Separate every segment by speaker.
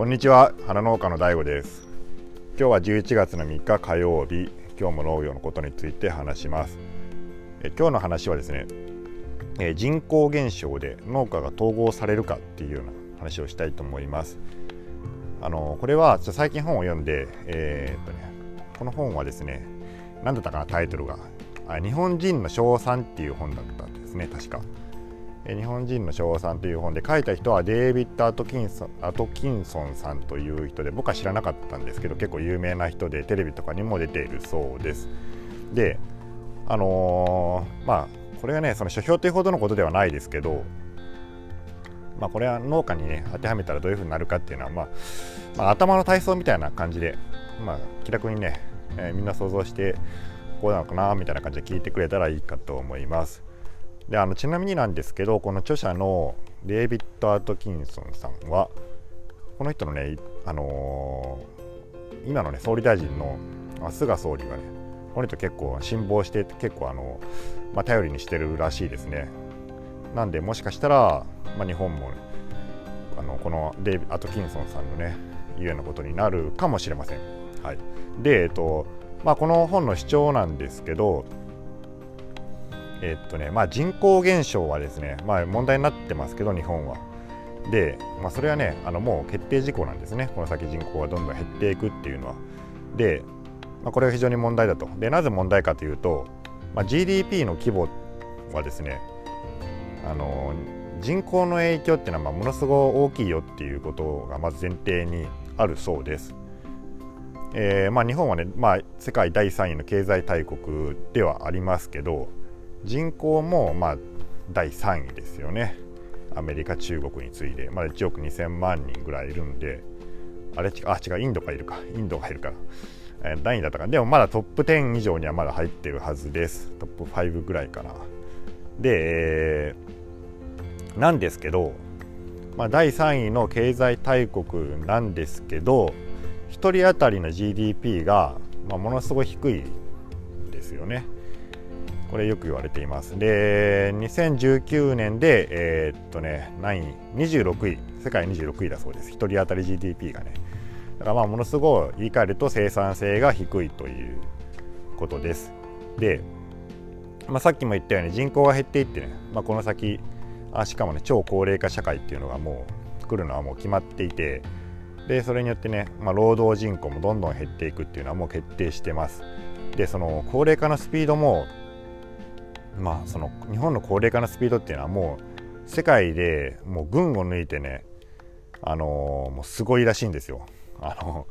Speaker 1: こんにちは。花農家の DAIGO です。今日は11月の3日火曜日。今日も農業のことについて話します。え今日の話はですねえ人口減少で農家が統合されるかっていうような話をしたいと思います。あのこれは最近本を読んで、えー、っとね、この本はですね何だったかなタイトルが。あ日本人の賞賛っていう本だったんですね確か。日本人の賞賛という本で書いた人はデイビッド・アトキンソンアトキンソンさんという人で僕は知らなかったんですけど結構有名な人でテレビとかにも出ているそうです。であのー、まあこれがねその書評というほどのことではないですけどまあこれは農家にね当てはめたらどういうふうになるかっていうのは、まあ、まあ、頭の体操みたいな感じで、まあ、気楽にね、えー、みんな想像してこうなのかなみたいな感じで聞いてくれたらいいかと思います。であのちなみになんですけどこの著者のデイビッド・アトキンソンさんはこの人のね、あのー、今のね総理大臣の菅総理がねこの人結構辛抱して結構あの、まあ、頼りにしてるらしいですねなんでもしかしたら、まあ、日本も、ね、あのこのデイビッド・アトキンソンさんのねいうようなことになるかもしれません。はい、で、えっとまあ、この本の主張なんですけどえっとねまあ、人口減少はですね、まあ、問題になってますけど日本は。で、まあ、それはねあのもう決定事項なんですねこの先人口がどんどん減っていくっていうのは。で、まあ、これが非常に問題だと。でなぜ問題かというと、まあ、GDP の規模はですねあの人口の影響っていうのはまあものすごく大きいよっていうことがまず前提にあるそうです。えーまあ、日本はね、まあ、世界第3位の経済大国ではありますけど人口もまあ第3位ですよね。アメリカ中国に次いでまだ1億2000万人ぐらいいるんであれあ違うインドがいるか。インドがいるか、えー、第2位だったか。でもまだトップ10以上にはまだ入ってるはずです。トップ5ぐらいかな。で、えー、なんですけど、まあ、第3位の経済大国なんですけど1人当たりの GDP が、まあ、ものすごい低いですよね。これよく言われています。で2019年でえー、っとね何位？26位。世界26位だそうです。1人当たり GDP がね。だからまあものすごい言い換えると生産性が低いということです。で、まあ、さっきも言ったように人口が減っていってね、まあ、この先あしかもね超高齢化社会っていうのがもう来るのはもう決まっていてでそれによってね、まあ、労働人口もどんどん減っていくっていうのはもう決定してます。でその高齢化のスピードもまあその日本の高齢化のスピードっていうのはもう世界でもう群を抜いてねあのもうすごいらしいんですよ。あの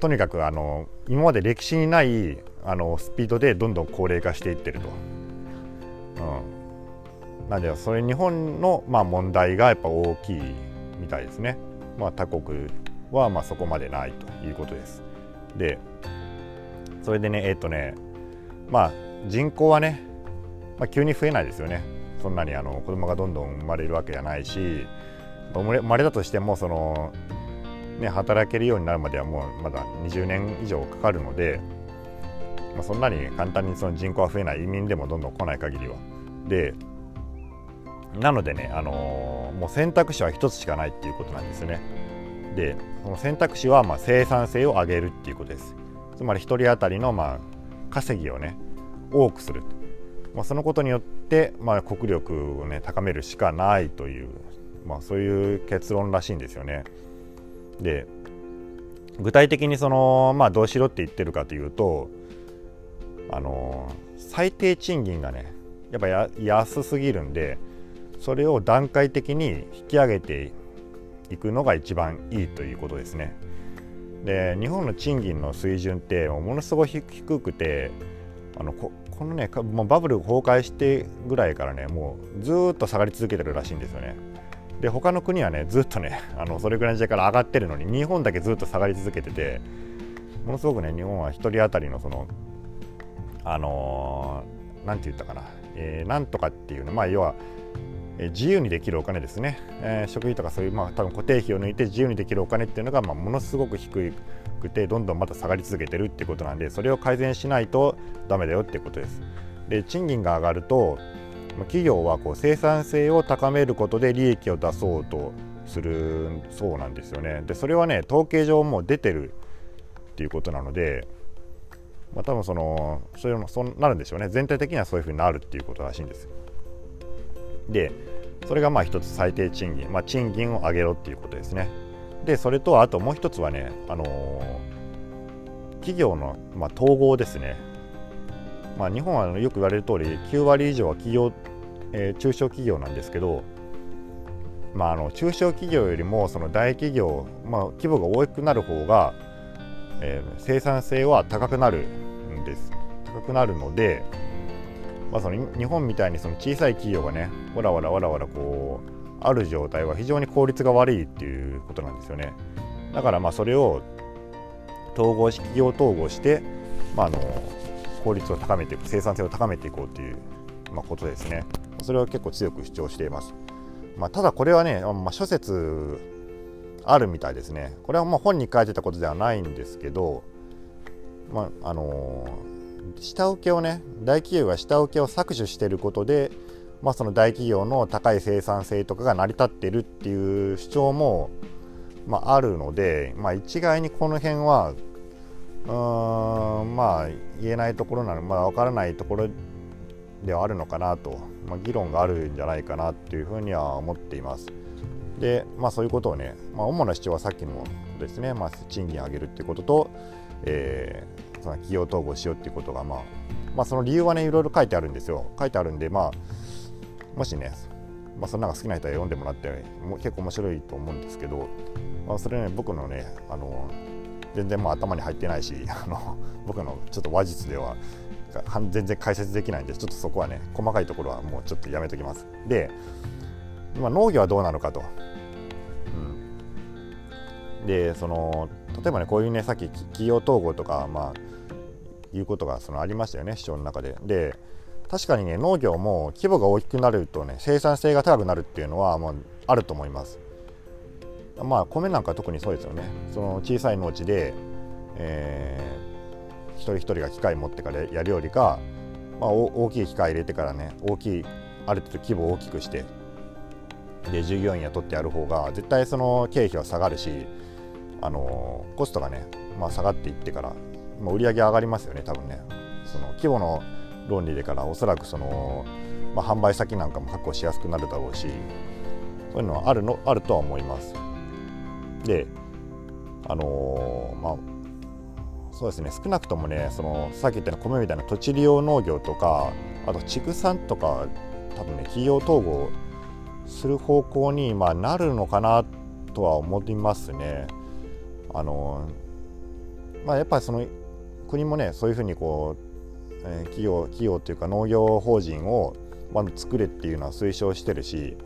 Speaker 1: とにかくあの今まで歴史にないあのスピードでどんどん高齢化していってると。うん、なんでそれ日本の、まあ、問題がやっぱ大きいみたいですね。まあ、他国はまあそこまでないということです。でそれでねえっ、ー、とねまあ人口はねまあ、急に増えないですよねそんなにあの子供がどんどん生まれるわけじゃないし生まれたとしてもその、ね、働けるようになるまではもうまだ20年以上かかるので、まあ、そんなに簡単にその人口は増えない移民でもどんどん来ない限りは。でなのでね、あのー、もう選択肢は一つしかないっていうことなんですね。でその選択肢はまあ生産性を上げるっていうことです。つまり1人当たりのまあ稼ぎをね多くするまあ、そのことによって、まあ、国力を、ね、高めるしかないという、まあ、そういう結論らしいんですよね。で具体的にその、まあ、どうしろって言ってるかというとあの最低賃金がねやっぱや安すぎるんでそれを段階的に引き上げていくのが一番いいということですね。で日本の賃金の水準ってものすごい低くてあのここのねもうバブル崩壊してぐらいからねもうずっと下がり続けてるらしいんですよね。で他の国はねずっとね あのそれぐらいの時代から上がってるのに日本だけずっと下がり続けててものすごくね日本は1人当たりのそのあの何、ー、て言ったかな、えー、なんとかっていうねまあ要は自由にできるお金ですね、えー、食費とかそういう、まあ、多分固定費を抜いて自由にできるお金っていうのが、まあ、ものすごく低くてどんどんまた下がり続けてるっていうことなんでそれを改善しないとダメだよっていうことです。で賃金が上がると企業はこう生産性を高めることで利益を出そうとするそうなんですよね。でそれはね統計上もう出てるっていうことなので、まあ、多分そのそういうのそうなるんでしょうね全体的にはそういうふうになるっていうことらしいんです。でそれがまあ一つ最低賃金、まあ、賃金を上げろっていうことですね。でそれとあともう一つはね、あのー、企業の、まあ、統合ですね。まあ、日本はよく言われる通り9割以上は企業、えー、中小企業なんですけど、まあ、あの中小企業よりもその大企業、まあ、規模が大きくなる方が、えー、生産性は高くなるんです高くなるので、まあ、その日本みたいにその小さい企業がねわらわらわらわらこうある状態は非常に効率が悪いっていうことなんですよね。だからまあそれを統合し企業統合して、まあ、あの効率を高めていく生産性を高めていこうという、まあ、ことですね。それを結構強く主張しています、まあ、ただこれはね、まあ、諸説あるみたいですね。これはまあ本に書いてたことではないんですけどまああのー、下請けをね大企業が下請けを搾取していることで、まあ、その大企業の高い生産性とかが成り立っているっていう主張も、まあ、あるので、まあ、一概にこの辺はうーんまあ言えないところなのまあ分からないところではあるのかなと、まあ、議論があるんじゃないかなというふうには思っています。でまあそういうことをね、まあ、主な主張はさっきのですね、まあ、賃金上げるっていうことと、えー、その企業統合しようっていうことが、まあ、まあその理由はねいろいろ書いてあるんですよ。書いてあるんでまあもしねまあ、その中好きな人は読んでもらっても結構面白いと思うんですけど、まあ、それね僕のねあの全然もう頭に入ってないし あの僕のちょっと話術では全然解説できないんでちょっとそこはね細かいところはもうちょっとやめときます。で今農業はどうなのかと、うん、でその例えばねこういうねさっき企業統合とかまあいうことがそのありましたよね市長の中で。で確かにね農業も規模が大きくなるとね生産性が高くなるっていうのはもうあると思います。まあ米なんか特にそうですよね。その小さい農地で、えー、一人一人が機械持ってからやるよりか、まあ、大きい機械入れてからね大きいある程度規模を大きくしてで従業員雇ってやる方が絶対その経費は下がるしあのコストがね、まあ、下がっていってから、まあ、売り上げ上がりますよね多分ねその規模の論理でからおそらくその、まあ、販売先なんかも確保しやすくなるだろうしそういうのはあるのあるとは思います。であのー、まあそうですね少なくともねそのさっき言ったような米みたいな土地利用農業とかあと畜産とか多分ね企業統合する方向に、まあ、なるのかなとは思いますね。あのまあ、やっぱりその国もねそういうふうにこう、えー、企業企業っていうか農業法人を、まあ、作れっていうのは推奨してるし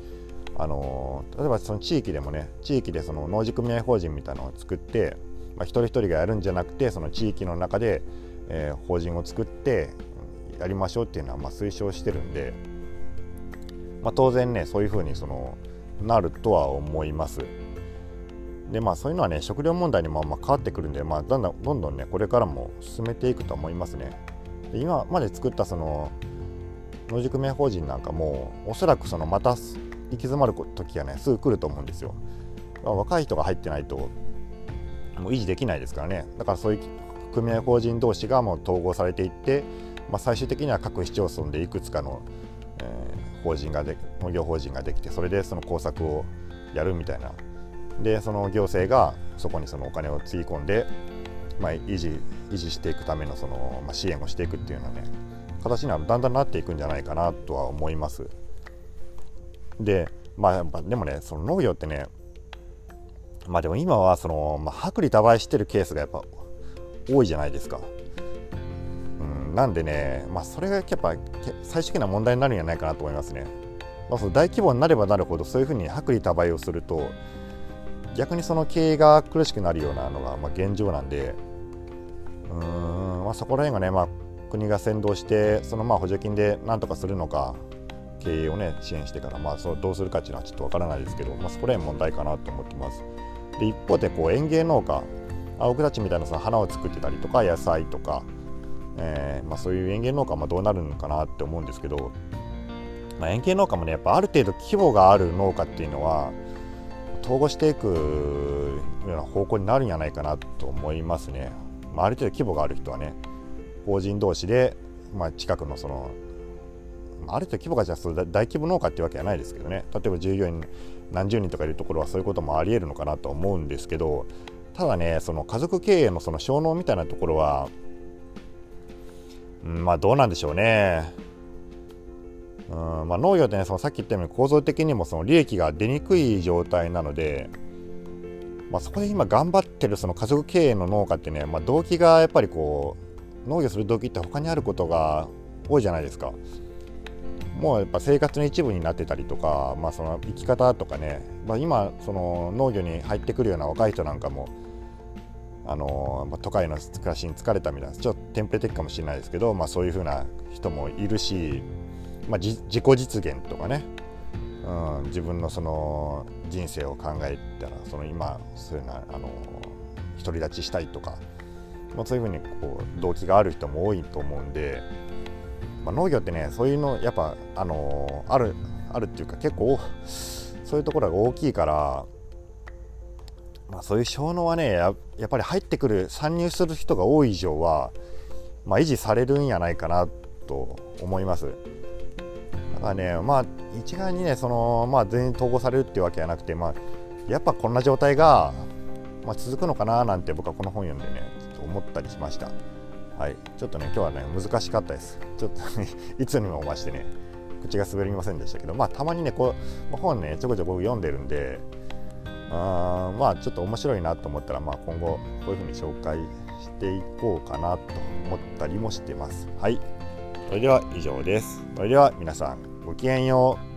Speaker 1: あの例えばその地域でもね地域でその農事組合法人みたいなのを作って、まあ、一人一人がやるんじゃなくてその地域の中で、えー、法人を作ってやりましょうっていうのはまあ推奨してるんで、まあ、当然ねそういうふうにそのなるとは思います。でまあそういうのはね食料問題にもまあ変わってくるんで、まあ、だんだんどんどんねこれからも進めていくと思いますね。で今まで作ったその農事組合法人なんかもおそらくそのまた行き詰まる時がねすぐ来ると思うんですよ。若い人が入ってないともう維持できないですからねだからそういう組合法人同士がもう統合されていって、まあ、最終的には各市町村でいくつかの、えー、法人がで農業法人ができてそれでその工作をやるみたいなでその行政がそこにそのお金をつぎ込んで、まあ、維持維持していくためのその、まあ、支援をしていくっていうようなね形にはだんだんなっていくんじゃないかなとは思います。でまあやっぱでもねその農業ってねまあでも今はその、まあ、薄利多売してるケースがやっぱ多いじゃないですか。うん、なんでね、まあ、それがやっぱ最終的な問題になるんじゃないかなと思いますね。まあ、その大規模になればなるほどそういうふうに薄利多売をすると逆にその経営が苦しくなるようなのがまあ現状なんでうん、まあ、そこら辺がね、まあ、国が先導してそのまあ補助金でなんとかするのか経営をね支援してから、まあ、そうどうするかっていうのはちょっとわからないですけど、まあ、そこら辺問題かなと思ってます。で一方でこう園芸農家あ僕たちみたいなその花を作ってたりとか野菜とか、えー、まあ、そういう園芸農家もどうなるのかなって思うんですけど、まあ、園芸農家もねやっぱある程度規模がある農家っていうのは統合していくような方向になるんじゃないかなと思いますね。まあ、ある程度規模がある人はね法人同士で、まあ、近くのそのある程度規模がじゃあ大規模農家っていうわけじゃないですけどね例えば従業員何十人とかいるところはそういうこともありえるのかなと思うんですけどただねその家族経営のその小農みたいなところは、うん、まあどうなんでしょうね。うんまあ、農業ってねそのさっき言ったように構造的にもその利益が出にくい状態なので、まあ、そこで今頑張ってるその家族経営の農家ってね、まあ、動機がやっぱりこう農業する動機って他にあることが多いじゃないですか。もうやっぱ生活の一部になってたりとか、まあ、その生き方とかね、まあ、今その農業に入ってくるような若い人なんかもあのまあ、都会の暮らしに疲れたみたいなちょっとテンプレ的かもしれないですけど、まあ、そういうふうな人もいるし、まあ、自己実現とかね、うん、自分のその人生を考えたらその今そういうなあの独り立ちしたいとか、まあ、そういうふうにこう動機がある人も多いと思うんで。まあ、農業ってねそういうのやっぱあの、あるあるっていうか結構そういうところが大きいから、まあ、そういう小農はねやっぱり入ってくる参入する人が多い以上は、まあ、維持されるんやないかなと思います。だからねまあ一概にねその、まあ、全員統合されるっていうわけじゃなくて、まあ、やっぱこんな状態が、まあ、続くのかななんて僕はこの本読んでねちょっと思ったりしました。はい、ちょっとね今日はね難しかったです。ちょっとね いつにも増してね口が滑りませんでしたけどまあたまにねこう本ねちょこちょこ読んでるんであまあちょっと面白いなと思ったら、まあ、今後こういうふうに紹介していこうかなと思ったりもしてます。はい。それでは以上です。それでは皆さんごきげんよう。